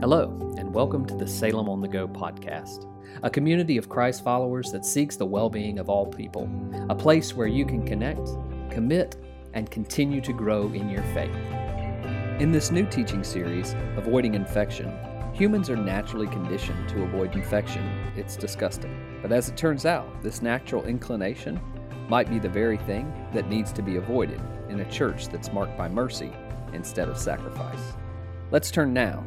Hello, and welcome to the Salem on the Go podcast, a community of Christ followers that seeks the well being of all people, a place where you can connect, commit, and continue to grow in your faith. In this new teaching series, Avoiding Infection, humans are naturally conditioned to avoid infection. It's disgusting. But as it turns out, this natural inclination might be the very thing that needs to be avoided in a church that's marked by mercy instead of sacrifice. Let's turn now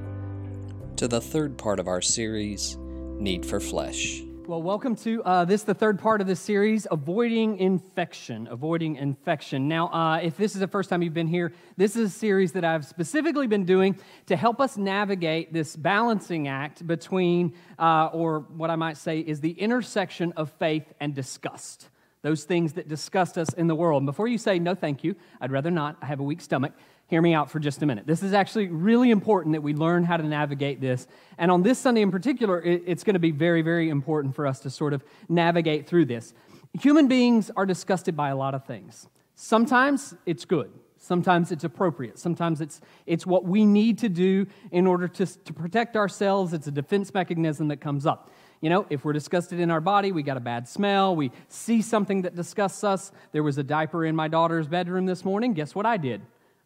to the third part of our series, Need for Flesh. Well, welcome to uh, this, the third part of the series, Avoiding Infection. Avoiding Infection. Now, uh, if this is the first time you've been here, this is a series that I've specifically been doing to help us navigate this balancing act between, uh, or what I might say is the intersection of faith and disgust. Those things that disgust us in the world. Before you say, no, thank you, I'd rather not, I have a weak stomach, hear me out for just a minute. This is actually really important that we learn how to navigate this. And on this Sunday in particular, it's going to be very, very important for us to sort of navigate through this. Human beings are disgusted by a lot of things. Sometimes it's good. Sometimes it's appropriate. Sometimes it's, it's what we need to do in order to, to protect ourselves. It's a defense mechanism that comes up. You know, if we're disgusted in our body, we got a bad smell, we see something that disgusts us. There was a diaper in my daughter's bedroom this morning. Guess what I did?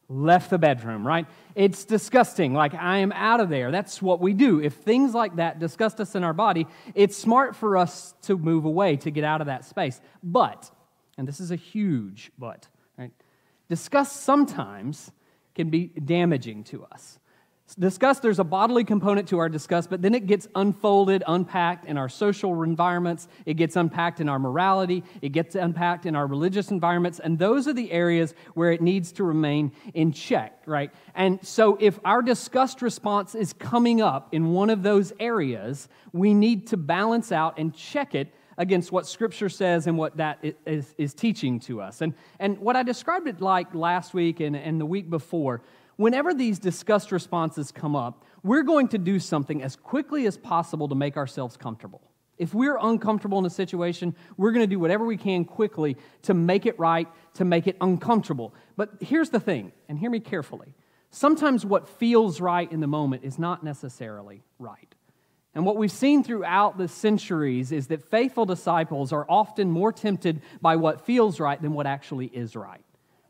Left the bedroom, right? It's disgusting. Like, I am out of there. That's what we do. If things like that disgust us in our body, it's smart for us to move away, to get out of that space. But, and this is a huge but, right? Disgust sometimes can be damaging to us. Disgust, there's a bodily component to our disgust, but then it gets unfolded, unpacked in our social environments. It gets unpacked in our morality. It gets unpacked in our religious environments. And those are the areas where it needs to remain in check, right? And so if our disgust response is coming up in one of those areas, we need to balance out and check it against what Scripture says and what that is, is teaching to us. And, and what I described it like last week and, and the week before whenever these disgust responses come up, we're going to do something as quickly as possible to make ourselves comfortable. If we're uncomfortable in a situation, we're going to do whatever we can quickly to make it right, to make it uncomfortable. But here's the thing, and hear me carefully. Sometimes what feels right in the moment is not necessarily right. And what we've seen throughout the centuries is that faithful disciples are often more tempted by what feels right than what actually is right.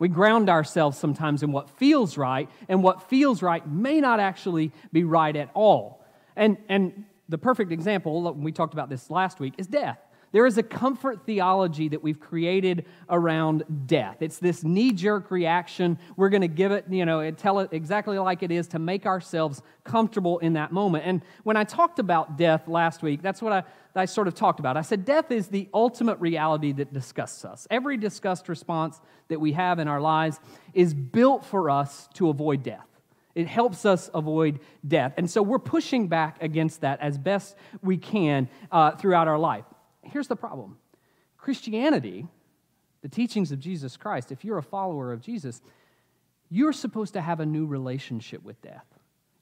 We ground ourselves sometimes in what feels right, and what feels right may not actually be right at all. And, and the perfect example, we talked about this last week, is death. There is a comfort theology that we've created around death. It's this knee jerk reaction. We're going to give it, you know, and tell it exactly like it is to make ourselves comfortable in that moment. And when I talked about death last week, that's what I, I sort of talked about. I said, death is the ultimate reality that disgusts us. Every disgust response that we have in our lives is built for us to avoid death. It helps us avoid death. And so we're pushing back against that as best we can uh, throughout our life here's the problem Christianity, the teachings of Jesus Christ, if you're a follower of Jesus, you're supposed to have a new relationship with death.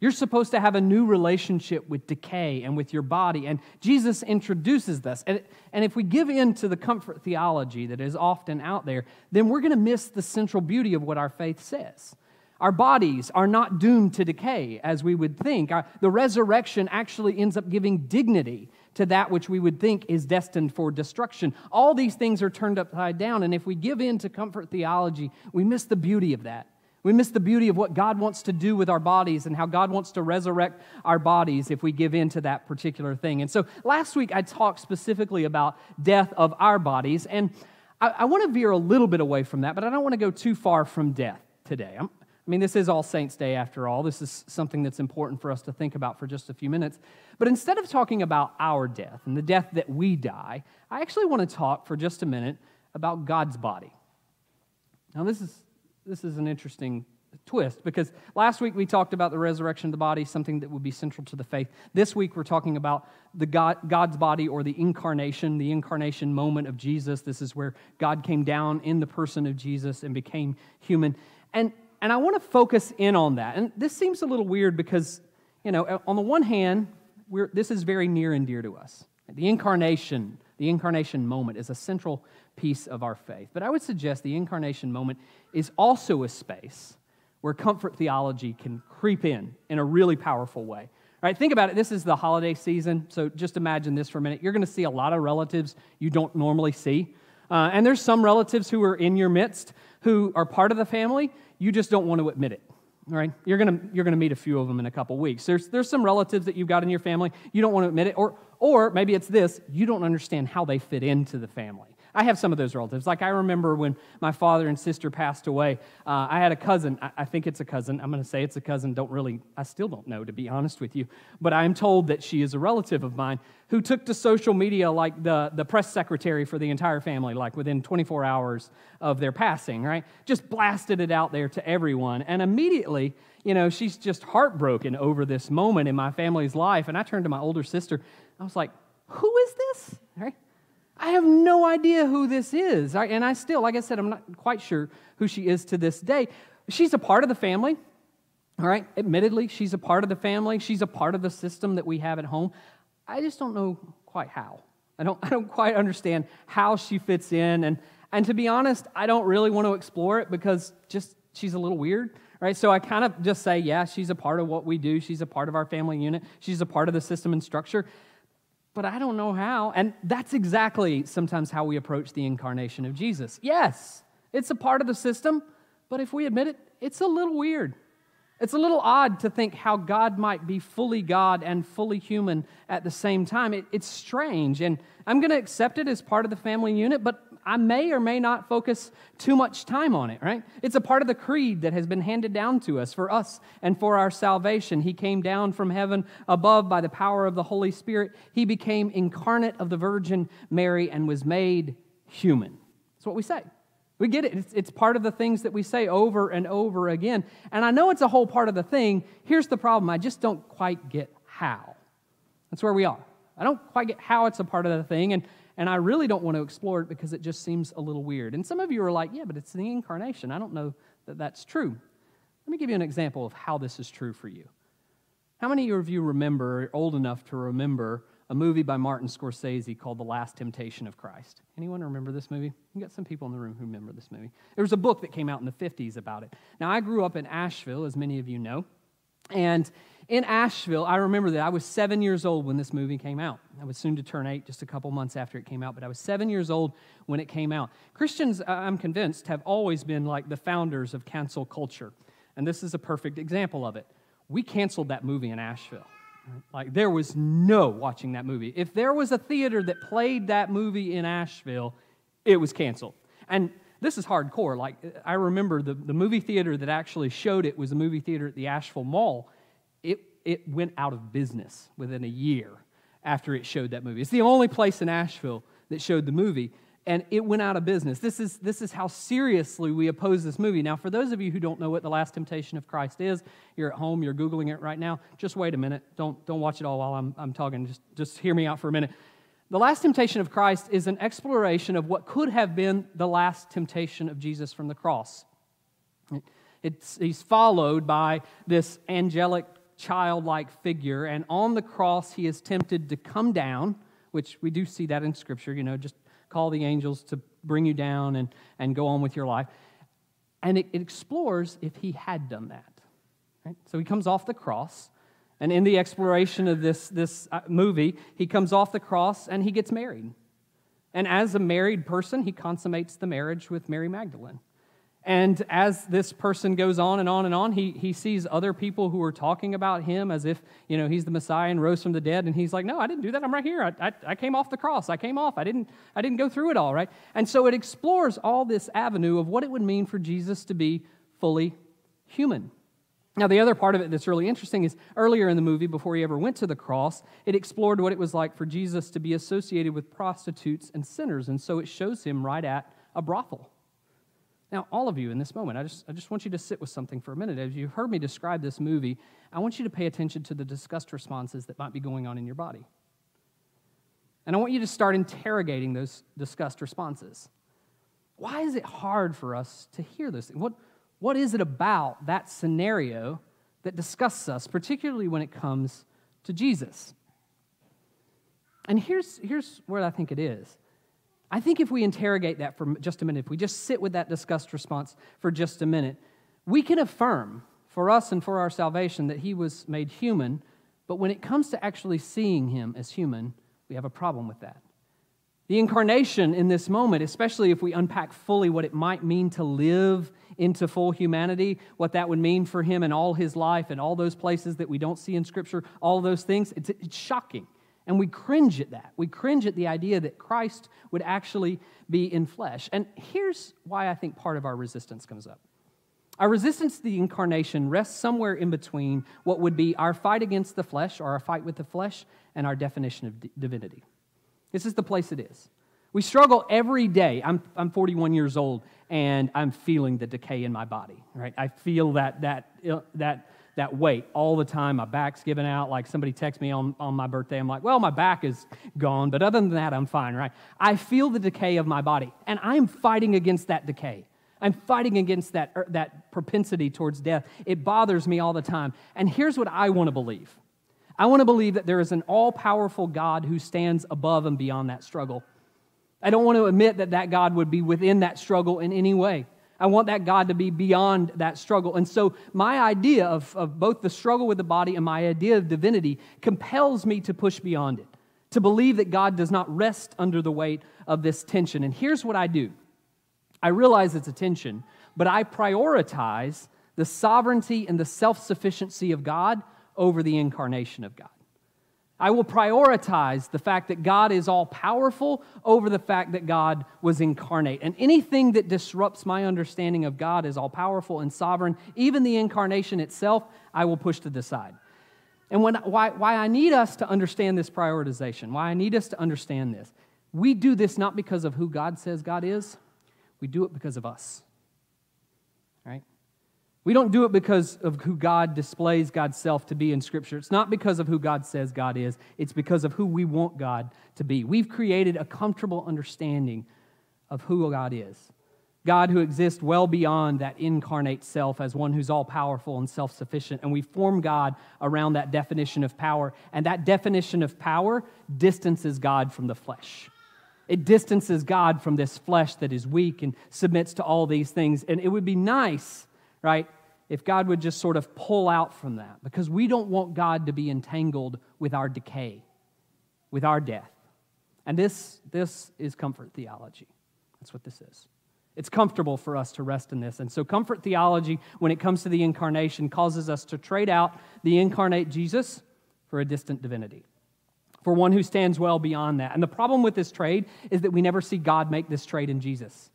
You're supposed to have a new relationship with decay and with your body. And Jesus introduces this. And, and if we give in to the comfort theology that is often out there, then we're going to miss the central beauty of what our faith says. Our bodies are not doomed to decay as we would think. Our, the resurrection actually ends up giving dignity to that which we would think is destined for destruction. All these things are turned upside down, and if we give in to comfort theology, we miss the beauty of that. We miss the beauty of what God wants to do with our bodies and how God wants to resurrect our bodies if we give in to that particular thing. And so last week I talked specifically about death of our bodies, and I, I want to veer a little bit away from that, but I don't want to go too far from death today. I'm, I mean, this is All Saints' Day after all. This is something that's important for us to think about for just a few minutes. But instead of talking about our death and the death that we die, I actually want to talk for just a minute about God's body. Now, this is, this is an interesting twist because last week we talked about the resurrection of the body, something that would be central to the faith. This week we're talking about the God, God's body or the incarnation, the incarnation moment of Jesus. This is where God came down in the person of Jesus and became human. And and I want to focus in on that. And this seems a little weird because, you know, uh, on the one hand, we're, this is very near and dear to us. The incarnation, the incarnation moment is a central piece of our faith. But I would suggest the incarnation moment is also a space where comfort theology can creep in in a really powerful way. right, think about it. This is the holiday season, so just imagine this for a minute. You're going to see a lot of relatives you don't normally see. Uh, and there's some relatives who are in your midst who are part of the family, you just don't want to admit it. All right, you're gonna you're gonna meet a few of them in a couple weeks. There's there's some relatives that you've got in your family you don't want to admit it, or or maybe it's this you don't understand how they fit into the family. I have some of those relatives. Like I remember when my father and sister passed away, uh, I had a cousin. I, I think it's a cousin. I'm going to say it's a cousin. Don't really, I still don't know, to be honest with you. But I'm told that she is a relative of mine who took to social media like the, the press secretary for the entire family, like within 24 hours of their passing, right? Just blasted it out there to everyone. And immediately, you know, she's just heartbroken over this moment in my family's life. And I turned to my older sister. I was like, who is this? Right? I have no idea who this is. And I still, like I said, I'm not quite sure who she is to this day. She's a part of the family. All right, admittedly, she's a part of the family. She's a part of the system that we have at home. I just don't know quite how. I don't, I don't quite understand how she fits in. And, and to be honest, I don't really want to explore it because just she's a little weird. Right? So I kind of just say, yeah, she's a part of what we do. She's a part of our family unit. She's a part of the system and structure but I don't know how. And that's exactly sometimes how we approach the incarnation of Jesus. Yes, it's a part of the system, but if we admit it, it's a little weird. It's a little odd to think how God might be fully God and fully human at the same time. It, it's strange, and I'm going to accept it as part of the family unit, but I may or may not focus too much time on it, right? It's a part of the creed that has been handed down to us for us and for our salvation. He came down from heaven above by the power of the Holy Spirit. He became incarnate of the Virgin Mary and was made human. That's what we say. We get it. It's, it's part of the things that we say over and over again. And I know it's a whole part of the thing. Here's the problem I just don't quite get how. That's where we are. I don't quite get how it's a part of the thing. And and I really don't want to explore it because it just seems a little weird. And some of you are like, yeah, but it's the incarnation. I don't know that that's true. Let me give you an example of how this is true for you. How many of you remember, old enough to remember, a movie by Martin Scorsese called The Last Temptation of Christ? Anyone remember this movie? You got some people in the room who remember this movie. There was a book that came out in the 50s about it. Now, I grew up in Asheville, as many of you know, and in Asheville, I remember that I was seven years old when this movie came out. I was soon to turn eight, just a couple months after it came out, but I was seven years old when it came out. Christians, I'm convinced, have always been like the founders of cancel culture. And this is a perfect example of it. We canceled that movie in Asheville. Like, there was no watching that movie. If there was a theater that played that movie in Asheville, it was canceled. And this is hardcore. Like, I remember the, the movie theater that actually showed it was a movie theater at the Asheville Mall it, it went out of business within a year after it showed that movie. It's the only place in Asheville that showed the movie, and it went out of business. This is, this is how seriously we oppose this movie. Now, for those of you who don't know what The Last Temptation of Christ is, you're at home, you're Googling it right now, just wait a minute. Don't, don't watch it all while I'm, I'm talking. Just, just hear me out for a minute. The Last Temptation of Christ is an exploration of what could have been the last temptation of Jesus from the cross. It's, he's followed by this angelic childlike figure, and on the cross, he is tempted to come down, which we do see that in Scripture, you know, just call the angels to bring you down and, and go on with your life. And it, it explores if he had done that. Right? So he comes off the cross, and in the exploration of this, this uh, movie, he comes off the cross and he gets married. And as a married person, he consummates the marriage with Mary Magdalene. And as this person goes on and on and on, he, he sees other people who are talking about him as if, you know, he's the Messiah and rose from the dead. And he's like, no, I didn't do that. I'm right here. I, I, I came off the cross. I came off. I didn't, I didn't go through it all, right? And so it explores all this avenue of what it would mean for Jesus to be fully human. Now, the other part of it that's really interesting is earlier in the movie, before he ever went to the cross, it explored what it was like for Jesus to be associated with prostitutes and sinners. And so it shows him right at a brothel. Now, all of you in this moment, I just, I just want you to sit with something for a minute. As you've heard me describe this movie, I want you to pay attention to the disgust responses that might be going on in your body. And I want you to start interrogating those disgust responses. Why is it hard for us to hear this? What, what is it about that scenario that disgusts us, particularly when it comes to Jesus? And here's, here's where I think it is I think if we interrogate that for just a minute, if we just sit with that disgust response for just a minute, we can affirm for us and for our salvation that he was made human But when it comes to actually seeing him as human, we have a problem with that. The incarnation in this moment, especially if we unpack fully what it might mean to live into full humanity, what that would mean for him and all his life and all those places that we don't see in Scripture, all those things, it's, it's shocking. And we cringe at that. We cringe at the idea that Christ would actually be in flesh. And here's why I think part of our resistance comes up. Our resistance to the incarnation rests somewhere in between what would be our fight against the flesh or our fight with the flesh and our definition of divinity. This is the place it is. We struggle every day. I'm, I'm 41 years old and I'm feeling the decay in my body, right? I feel that, that, that, that weight all the time. My back's giving out. Like somebody texts me on, on my birthday. I'm like, well, my back is gone, but other than that, I'm fine, right? I feel the decay of my body and I'm fighting against that decay. I'm fighting against that, er, that propensity towards death. It bothers me all the time. And here's what I want to believe I want to believe that there is an all powerful God who stands above and beyond that struggle. I don't want to admit that that God would be within that struggle in any way. I want that God to be beyond that struggle. And so, my idea of, of both the struggle with the body and my idea of divinity compels me to push beyond it, to believe that God does not rest under the weight of this tension. And here's what I do I realize it's a tension, but I prioritize the sovereignty and the self sufficiency of God over the incarnation of God. I will prioritize the fact that God is all powerful over the fact that God was incarnate. And anything that disrupts my understanding of God as all powerful and sovereign, even the incarnation itself, I will push to the side. And when, why, why I need us to understand this prioritization, why I need us to understand this, we do this not because of who God says God is, we do it because of us. We don't do it because of who God displays God's self to be in Scripture. It's not because of who God says God is, it's because of who we want God to be. We've created a comfortable understanding of who God is. God who exists well beyond that incarnate self as one who's all powerful and self sufficient. And we form God around that definition of power. And that definition of power distances God from the flesh. It distances God from this flesh that is weak and submits to all these things. And it would be nice right? If God would just sort of pull out from that, because we don't want God to be entangled with our decay, with our death. And this, this is comfort theology. That's what this is. It's comfortable for us to rest in this. And so, comfort theology, when it comes to the incarnation, causes us to trade out the incarnate Jesus for a distant divinity, for one who stands well beyond that. And the problem with this trade is that we never see God make this trade in Jesus.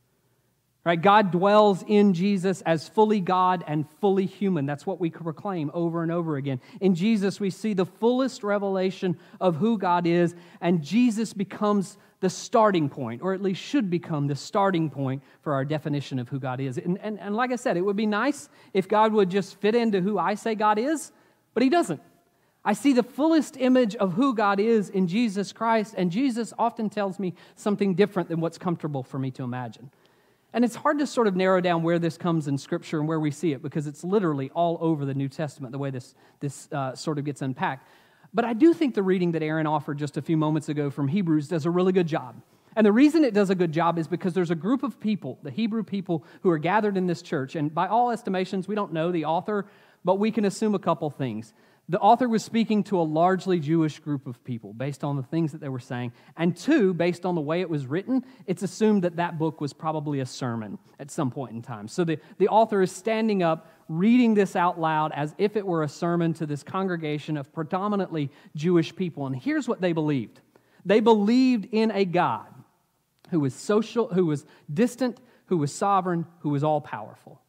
Right? God dwells in Jesus as fully God and fully human. That's what we proclaim over and over again. In Jesus, we see the fullest revelation of who God is, and Jesus becomes the starting point, or at least should become the starting point for our definition of who God is. And, and, and like I said, it would be nice if God would just fit into who I say God is, but He doesn't. I see the fullest image of who God is in Jesus Christ, and Jesus often tells me something different than what's comfortable for me to imagine. And it's hard to sort of narrow down where this comes in Scripture and where we see it because it's literally all over the New Testament, the way this, this uh, sort of gets unpacked. But I do think the reading that Aaron offered just a few moments ago from Hebrews does a really good job. And the reason it does a good job is because there's a group of people, the Hebrew people, who are gathered in this church. And by all estimations, we don't know the author, but we can assume a couple things. The author was speaking to a largely Jewish group of people based on the things that they were saying. And two, based on the way it was written, it's assumed that that book was probably a sermon at some point in time. So the, the author is standing up, reading this out loud as if it were a sermon to this congregation of predominantly Jewish people. And here's what they believed they believed in a God who was social, who was distant, who was sovereign, who was all powerful.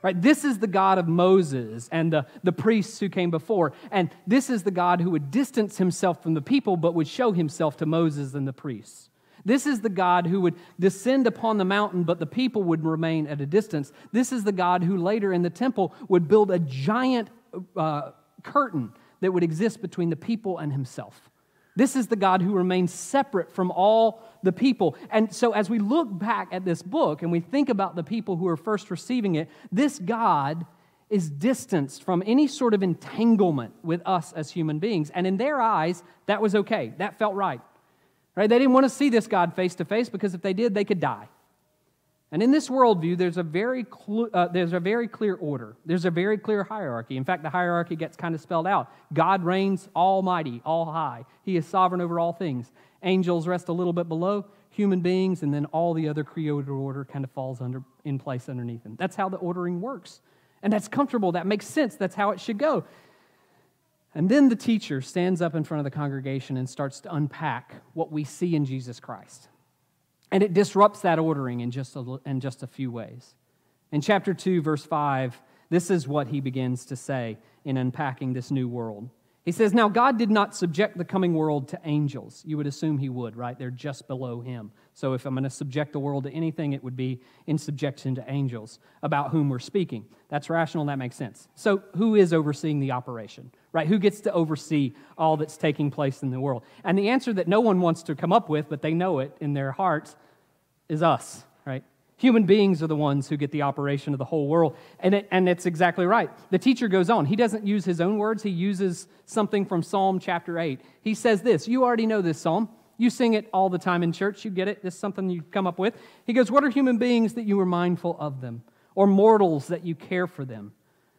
Right? This is the God of Moses and the, the priests who came before. And this is the God who would distance himself from the people but would show himself to Moses and the priests. This is the God who would descend upon the mountain, but the people would remain at a distance. This is the God who later in the temple would build a giant uh, curtain that would exist between the people and himself. This is the God who remains separate from all the people. And so, as we look back at this book and we think about the people who are first receiving it, this God is distanced from any sort of entanglement with us as human beings. And in their eyes, that was okay. That felt right. Right? They didn't want to see this God face to face because if they did, they could die. And in this worldview, there's a, very cl- uh, there's a very clear order. There's a very clear hierarchy. In fact, the hierarchy gets kind of spelled out. God reigns almighty, all high. He is sovereign over all things. Angels rest a little bit below, human beings, and then all the other created order kind of falls under, in place underneath them. That's how the ordering works. And that's comfortable. That makes sense. That's how it should go. And then the teacher stands up in front of the congregation and starts to unpack what we see in Jesus Christ. And it disrupts that ordering in just a, in just a few ways. In chapter 2, verse 5, this is what he begins to say in unpacking this new world. He says, Now God did not subject the coming world to angels. You would assume he would, right? They're just below him. So if I'm going to subject the world to anything, it would be in subjection to angels about whom we're speaking. That's rational, that makes sense. So who is overseeing the operation, right? Who gets to oversee all that's taking place in the world? And the answer that no one wants to come up with, but they know it in their hearts, is us, right? Human beings are the ones who get the operation of the whole world. And, it, and it's exactly right. The teacher goes on. He doesn't use his own words, he uses something from Psalm chapter 8. He says this You already know this psalm. You sing it all the time in church. You get it. This is something you come up with. He goes, What are human beings that you are mindful of them, or mortals that you care for them?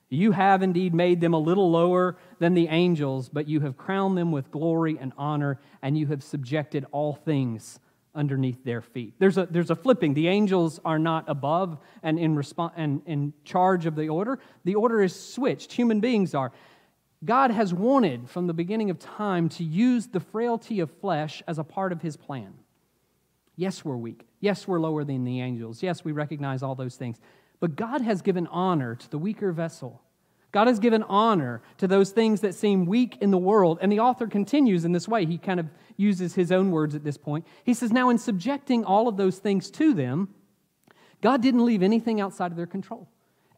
You have indeed made them a little lower than the angels, but you have crowned them with glory and honor, and you have subjected all things underneath their feet. There's a, there's a flipping. The angels are not above and in, response, and in charge of the order. The order is switched. Human beings are. God has wanted from the beginning of time to use the frailty of flesh as a part of his plan. Yes, we're weak. Yes, we're lower than the angels. Yes, we recognize all those things. But God has given honor to the weaker vessel. God has given honor to those things that seem weak in the world. And the author continues in this way. He kind of uses his own words at this point. He says, Now, in subjecting all of those things to them, God didn't leave anything outside of their control.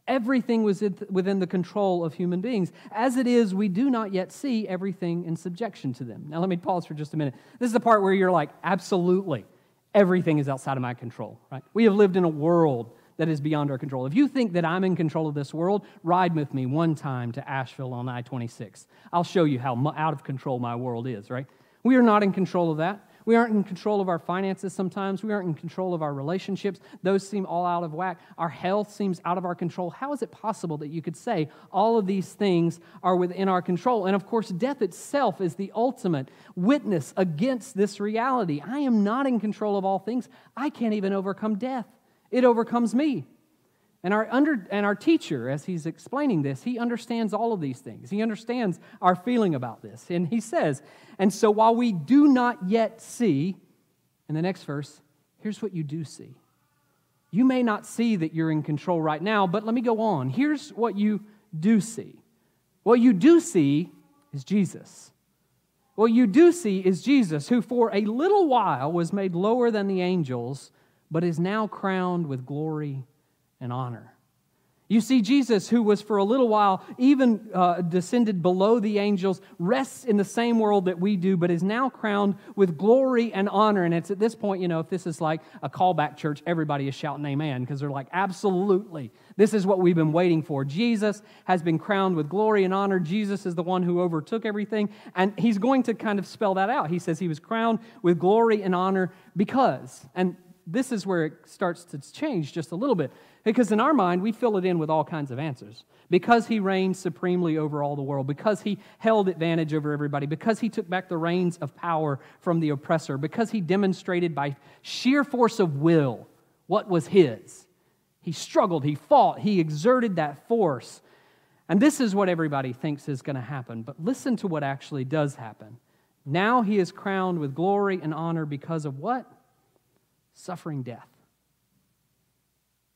Everything was within the control of human beings. As it is, we do not yet see everything in subjection to them. Now, let me pause for just a minute. This is the part where you're like, absolutely, everything is outside of my control, right? We have lived in a world that is beyond our control. If you think that I'm in control of this world, ride with me one time to Asheville on I 26. I'll show you how out of control my world is, right? We are not in control of that. We aren't in control of our finances sometimes. We aren't in control of our relationships. Those seem all out of whack. Our health seems out of our control. How is it possible that you could say all of these things are within our control? And of course, death itself is the ultimate witness against this reality. I am not in control of all things. I can't even overcome death, it overcomes me. And our, under, and our teacher, as he's explaining this, he understands all of these things. He understands our feeling about this. And he says, And so while we do not yet see, in the next verse, here's what you do see. You may not see that you're in control right now, but let me go on. Here's what you do see. What you do see is Jesus. What you do see is Jesus, who for a little while was made lower than the angels, but is now crowned with glory and honor. You see, Jesus, who was for a little while even uh, descended below the angels, rests in the same world that we do, but is now crowned with glory and honor. And it's at this point, you know, if this is like a callback church, everybody is shouting amen because they're like, absolutely. This is what we've been waiting for. Jesus has been crowned with glory and honor. Jesus is the one who overtook everything. And he's going to kind of spell that out. He says he was crowned with glory and honor because, and this is where it starts to change just a little bit. Because in our mind, we fill it in with all kinds of answers. Because he reigned supremely over all the world, because he held advantage over everybody, because he took back the reins of power from the oppressor, because he demonstrated by sheer force of will what was his. He struggled, he fought, he exerted that force. And this is what everybody thinks is going to happen. But listen to what actually does happen. Now he is crowned with glory and honor because of what? Suffering death.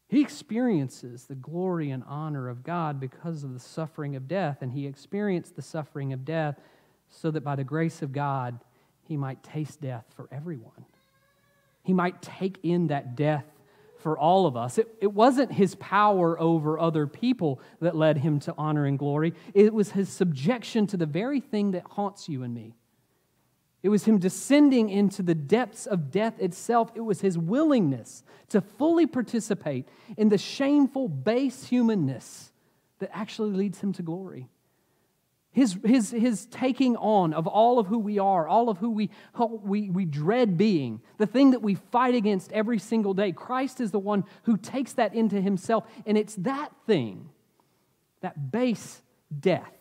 He experiences the glory and honor of God because of the suffering of death, and he experienced the suffering of death so that by the grace of God, he might taste death for everyone. He might take in that death for all of us. It, it wasn't his power over other people that led him to honor and glory, it was his subjection to the very thing that haunts you and me it was him descending into the depths of death itself. It was his willingness to fully participate in the shameful, base humanness that actually leads him to glory. his, his, his taking on of all of who we are, all of who we, we, we dread being, the thing that we fight against every single day. Christ is the one who takes that into himself. And it's that thing, that base death,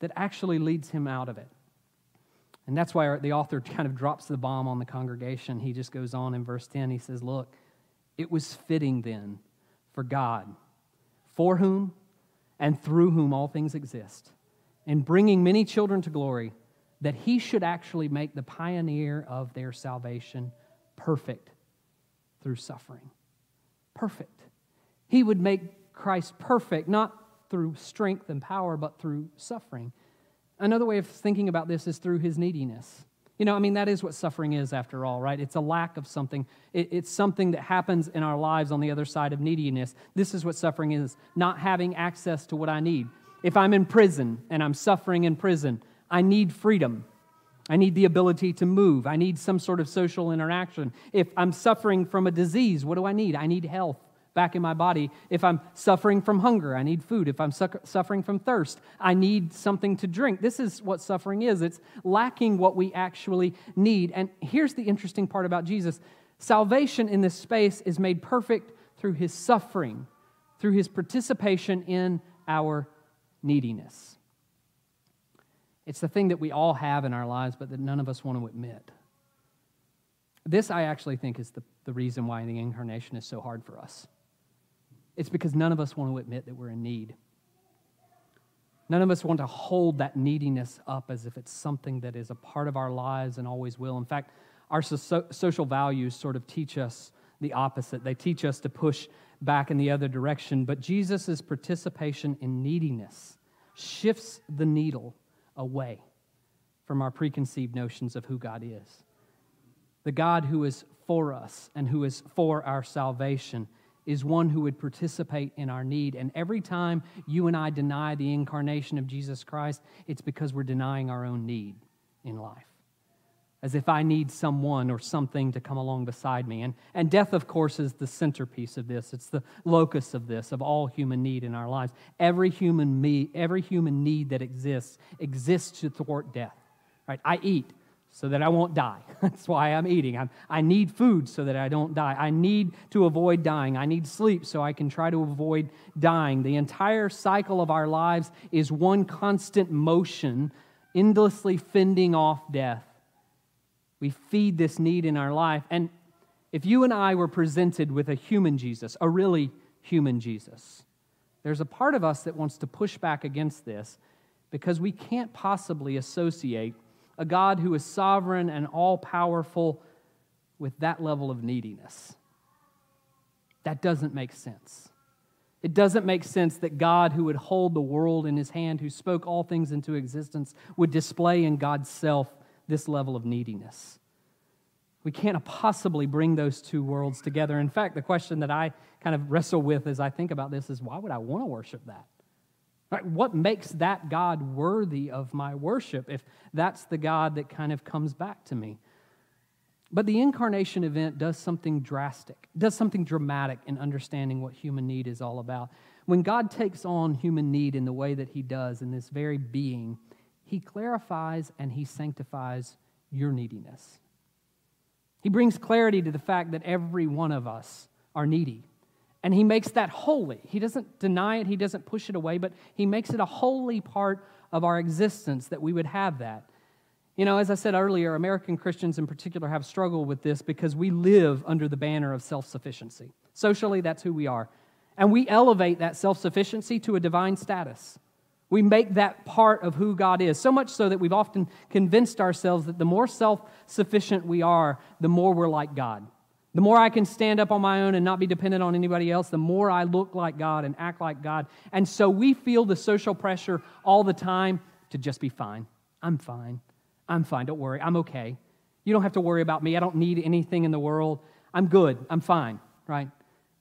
that actually leads him out of it. And that's why the author kind of drops the bomb on the congregation. He just goes on in verse 10. He says, Look, it was fitting then for God, for whom and through whom all things exist and bringing many children to glory, that he should actually make the pioneer of their salvation perfect through suffering. Perfect. He would make Christ perfect, not through strength and power, but through suffering. Another way of thinking about this is through his neediness. You know, I mean, that is what suffering is after all, right? It's a lack of something. it's something that happens in our lives on the other side of neediness. This is what suffering is not having access to what I need. If I'm in prison and I'm suffering in prison, I need freedom. I need the ability to move. I need some sort of social interaction. If I'm suffering from a disease, what do I need? I need health back in my body. If I'm suffering from hunger, I need food. If I'm su- suffering from thirst, I need something to drink. This is what suffering is it's lacking what we actually need. And here's the interesting part about Jesus salvation in this space is made perfect through his suffering, through his participation in our neediness. It's the thing that we all have in our lives, but that none of us want to admit. This, I actually think, is the, the reason why the incarnation is so hard for us. It's because none of us want to admit that we're in need. None of us want to hold that neediness up as if it's something that is a part of our lives and always will. In fact, our so- social values sort of teach us the opposite. They teach us to push back in the other direction. But Jesus' participation in neediness shifts the needle away from our preconceived notions of who God is. The God who is for us and who is for our salvation is one who would participate in our need. And every time you and I deny the incarnation of Jesus Christ, it's because we're denying our own need in life as if I need someone or something to come along beside me. And, and death, of course, is the centerpiece of this. It's the locus of this, of all human need in our lives. Every human, me, every human need that exists exists to thwart death. Right? I eat so that I won't die. That's why I'm eating. I'm, I need food so that I don't die. I need to avoid dying. I need sleep so I can try to avoid dying. The entire cycle of our lives is one constant motion, endlessly fending off death we feed this need in our life. And if you and I were presented with a human Jesus, a really human Jesus, there's a part of us that wants to push back against this because we can't possibly associate a God who is sovereign and all powerful with that level of neediness. That doesn't make sense. It doesn't make sense that God, who would hold the world in his hand, who spoke all things into existence, would display in God's self this level of neediness. We can't possibly bring those two worlds together. In fact, the question that I kind of wrestle with as I think about this is why would I want to worship that? Right? What makes that God worthy of my worship if that's the God that kind of comes back to me? But the incarnation event does something drastic, does something dramatic in understanding what human need is all about. When God takes on human need in the way that he does in this very being, he clarifies and he sanctifies your neediness. He brings clarity to the fact that every one of us are needy. And he makes that holy. He doesn't deny it, he doesn't push it away, but he makes it a holy part of our existence that we would have that. You know, as I said earlier, American Christians in particular have struggled with this because we live under the banner of self sufficiency. Socially, that's who we are. And we elevate that self sufficiency to a divine status. We make that part of who God is, so much so that we've often convinced ourselves that the more self sufficient we are, the more we're like God. The more I can stand up on my own and not be dependent on anybody else, the more I look like God and act like God. And so we feel the social pressure all the time to just be fine. I'm fine. I'm fine. Don't worry. I'm okay. You don't have to worry about me. I don't need anything in the world. I'm good. I'm fine, right?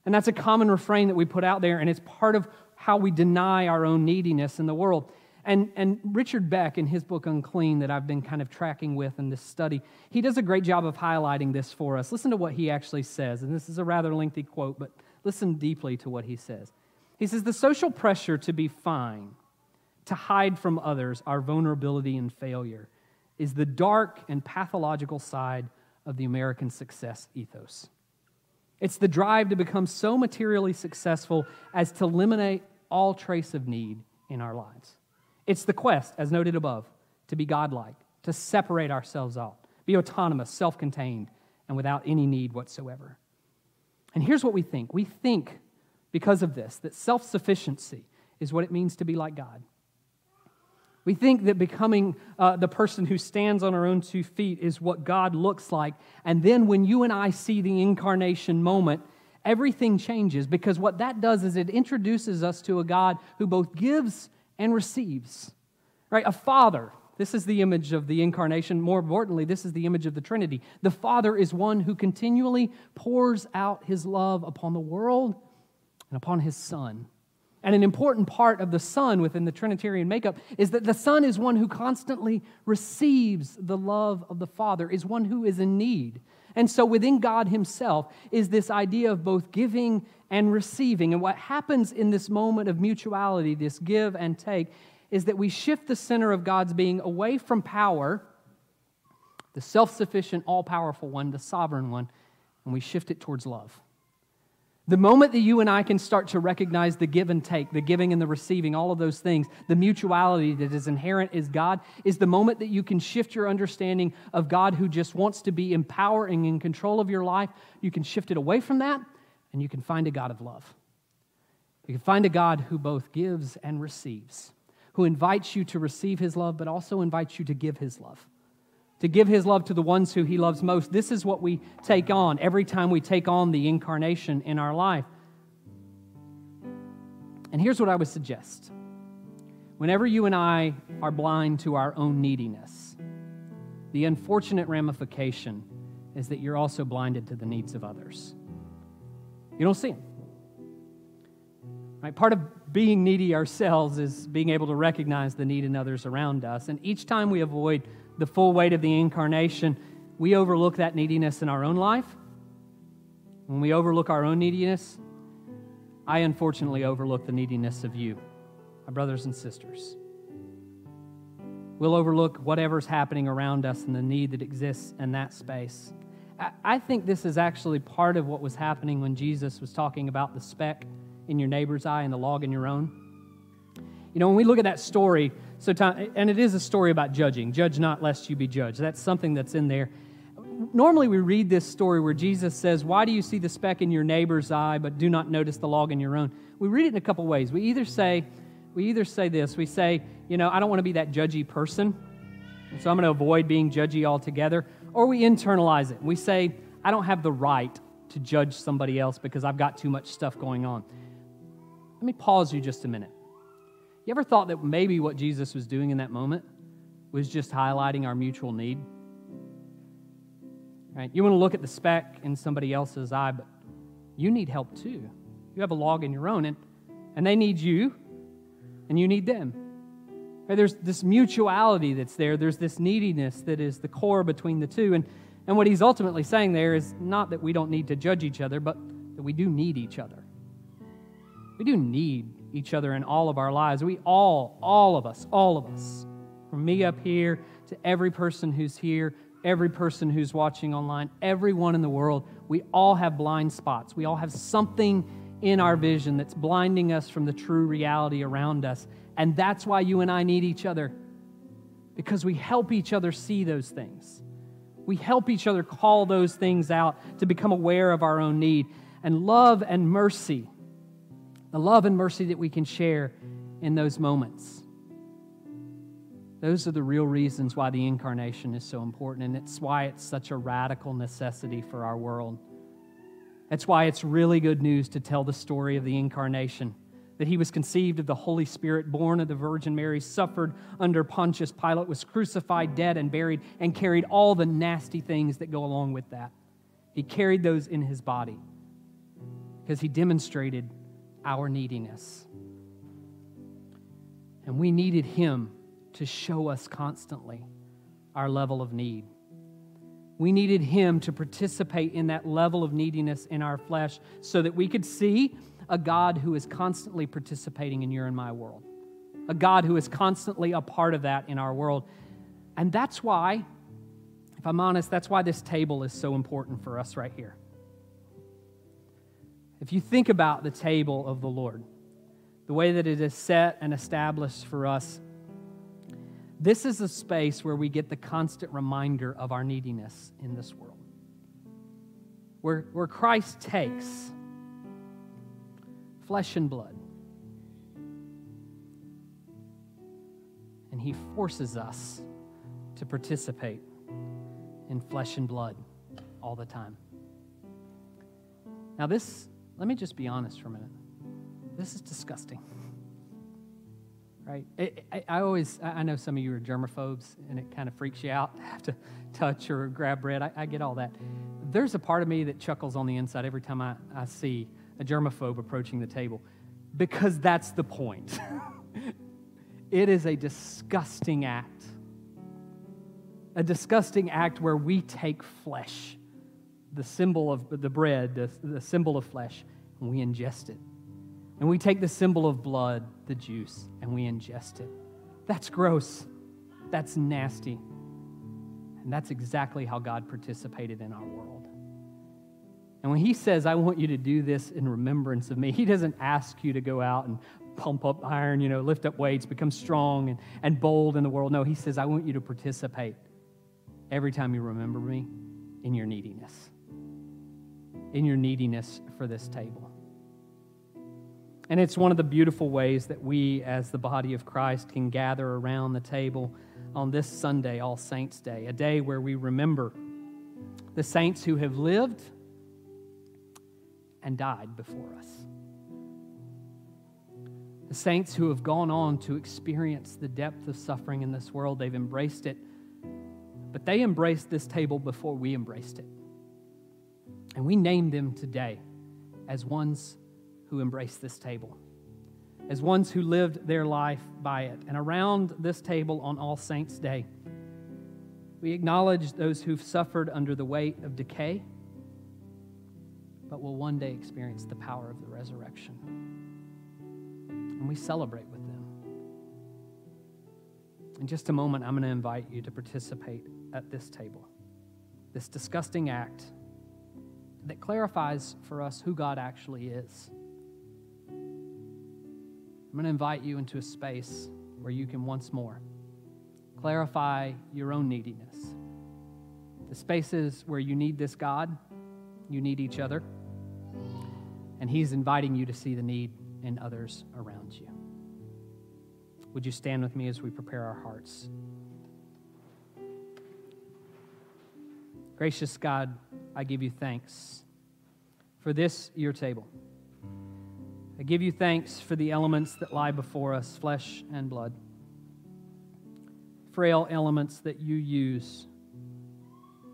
And that's a common refrain that we put out there, and it's part of how we deny our own neediness in the world. And, and Richard Beck, in his book Unclean, that I've been kind of tracking with in this study, he does a great job of highlighting this for us. Listen to what he actually says. And this is a rather lengthy quote, but listen deeply to what he says. He says, The social pressure to be fine to hide from others our vulnerability and failure, is the dark and pathological side of the American success ethos. It's the drive to become so materially successful as to eliminate all trace of need in our lives. It's the quest, as noted above, to be godlike, to separate ourselves out, be autonomous, self contained, and without any need whatsoever. And here's what we think we think, because of this, that self sufficiency is what it means to be like God. We think that becoming uh, the person who stands on our own two feet is what God looks like. And then when you and I see the incarnation moment, everything changes because what that does is it introduces us to a God who both gives and receives. Right? A father. This is the image of the incarnation. More importantly, this is the image of the Trinity. The Father is one who continually pours out his love upon the world and upon his Son. And an important part of the Son within the Trinitarian makeup is that the Son is one who constantly receives the love of the Father, is one who is in need. And so within God Himself is this idea of both giving and receiving. And what happens in this moment of mutuality, this give and take, is that we shift the center of God's being away from power, the self sufficient, all powerful one, the sovereign one, and we shift it towards love. The moment that you and I can start to recognize the give and take, the giving and the receiving, all of those things, the mutuality that is inherent is God, is the moment that you can shift your understanding of God who just wants to be empowering and in control of your life. You can shift it away from that and you can find a God of love. You can find a God who both gives and receives, who invites you to receive his love, but also invites you to give his love to give his love to the ones who he loves most. This is what we take on every time we take on the incarnation in our life. And here's what I would suggest whenever you and I are blind to our own neediness, the unfortunate ramification is that you're also blinded to the needs of others. You don't see them. Right? Part of being needy ourselves is being able to recognize the need in others around us. And each time we avoid the full weight of the incarnation, we overlook that neediness in our own life. When we overlook our own neediness, I unfortunately overlook the neediness of you, my brothers and sisters. We'll overlook whatever's happening around us and the need that exists in that space. I think this is actually part of what was happening when Jesus was talking about the speck in your neighbor's eye and the log in your own. You know, when we look at that story, so, and it is a story about judging. Judge not, lest you be judged. That's something that's in there. Normally, we read this story where Jesus says, Why do you see the speck in your neighbor's eye, but do not notice the log in your own? We read it in a couple ways. We either say, we either say this, we say, you know, I don't want to be that judgy person, so I'm going to avoid being judgy altogether. Or we internalize it. We say, I don't have the right to judge somebody else because I've got too much stuff going on. Let me pause you just a minute. You ever thought that maybe what Jesus was doing in that moment was just highlighting our mutual need? Right? You want to look at the speck in somebody else's eye, but you need help too. You have a log in your own, and, and they need you, and you need them. Right? There's this mutuality that's there, there's this neediness that is the core between the two. And, and what he's ultimately saying there is not that we don't need to judge each other, but that we do need each other. We do need each other in all of our lives. We all, all of us, all of us, from me up here to every person who's here, every person who's watching online, everyone in the world, we all have blind spots. We all have something in our vision that's blinding us from the true reality around us. And that's why you and I need each other, because we help each other see those things. We help each other call those things out to become aware of our own need. And love and mercy the love and mercy that we can share in those moments. Those are the real reasons why the incarnation is so important, and it's why it's such a radical necessity for our world. That's why it's really good news to tell the story of the incarnation that he was conceived of the Holy Spirit, born of the Virgin Mary, suffered under Pontius Pilate, was crucified, dead, and buried, and carried all the nasty things that go along with that. He carried those in his body because he demonstrated our neediness. And we needed Him to show us constantly our level of need. We needed Him to participate in that level of neediness in our flesh so that we could see a God who is constantly participating in your and my world. a God who is constantly a part of that in our world. And that's why, if I'm honest, that's why this table is so important for us right here. If you think about the table of the Lord, the way that it is set and established for us, this is a space where we get the constant reminder of our neediness in this world. Where, where Christ takes flesh and blood and he forces us to participate in flesh and blood all the time. Now, this, let me just be honest for a minute. This is disgusting. Right? I, I, always, I know some of you are germaphobes and it kind of freaks you out to have to touch or grab bread. I, I get all that. There's a part of me that chuckles on the inside every time I, I see a germaphobe approaching the table because that's the point. It is a disgusting act. A disgusting act where we take flesh, the symbol of the bread, the, the symbol of flesh, and we ingest it. And we take the symbol of blood, the juice, and we ingest it. That's gross. That's nasty. And that's exactly how God participated in our world. And when He says, I want you to do this in remembrance of me, He doesn't ask you to go out and pump up iron, you know, lift up weights, become strong and, and bold in the world. No, he says, I want you to participate every time you remember me in your neediness, in your neediness for this table. And it's one of the beautiful ways that we, as the body of Christ, can gather around the table on this Sunday, All Saints' Day, a day where we remember the saints who have lived and died before us the saints who have gone on to experience the depth of suffering in this world, they've embraced it. But they embraced this table before we embraced it. And we name them today as ones who embraced this table, as ones who lived their life by it. And around this table on All Saints' Day, we acknowledge those who've suffered under the weight of decay, but will one day experience the power of the resurrection and we celebrate with them. In just a moment, I'm going to invite you to participate at this table. This disgusting act that clarifies for us who God actually is. I'm going to invite you into a space where you can once more clarify your own neediness. The spaces where you need this God, you need each other, and He's inviting you to see the need in others around you. Would you stand with me as we prepare our hearts? Gracious God, I give you thanks for this, your table. I give you thanks for the elements that lie before us flesh and blood, frail elements that you use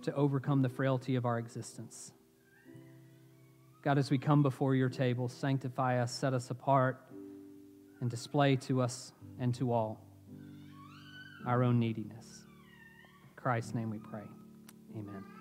to overcome the frailty of our existence. God, as we come before your table, sanctify us, set us apart, and display to us and to all our own neediness. In Christ's name we pray. Amen.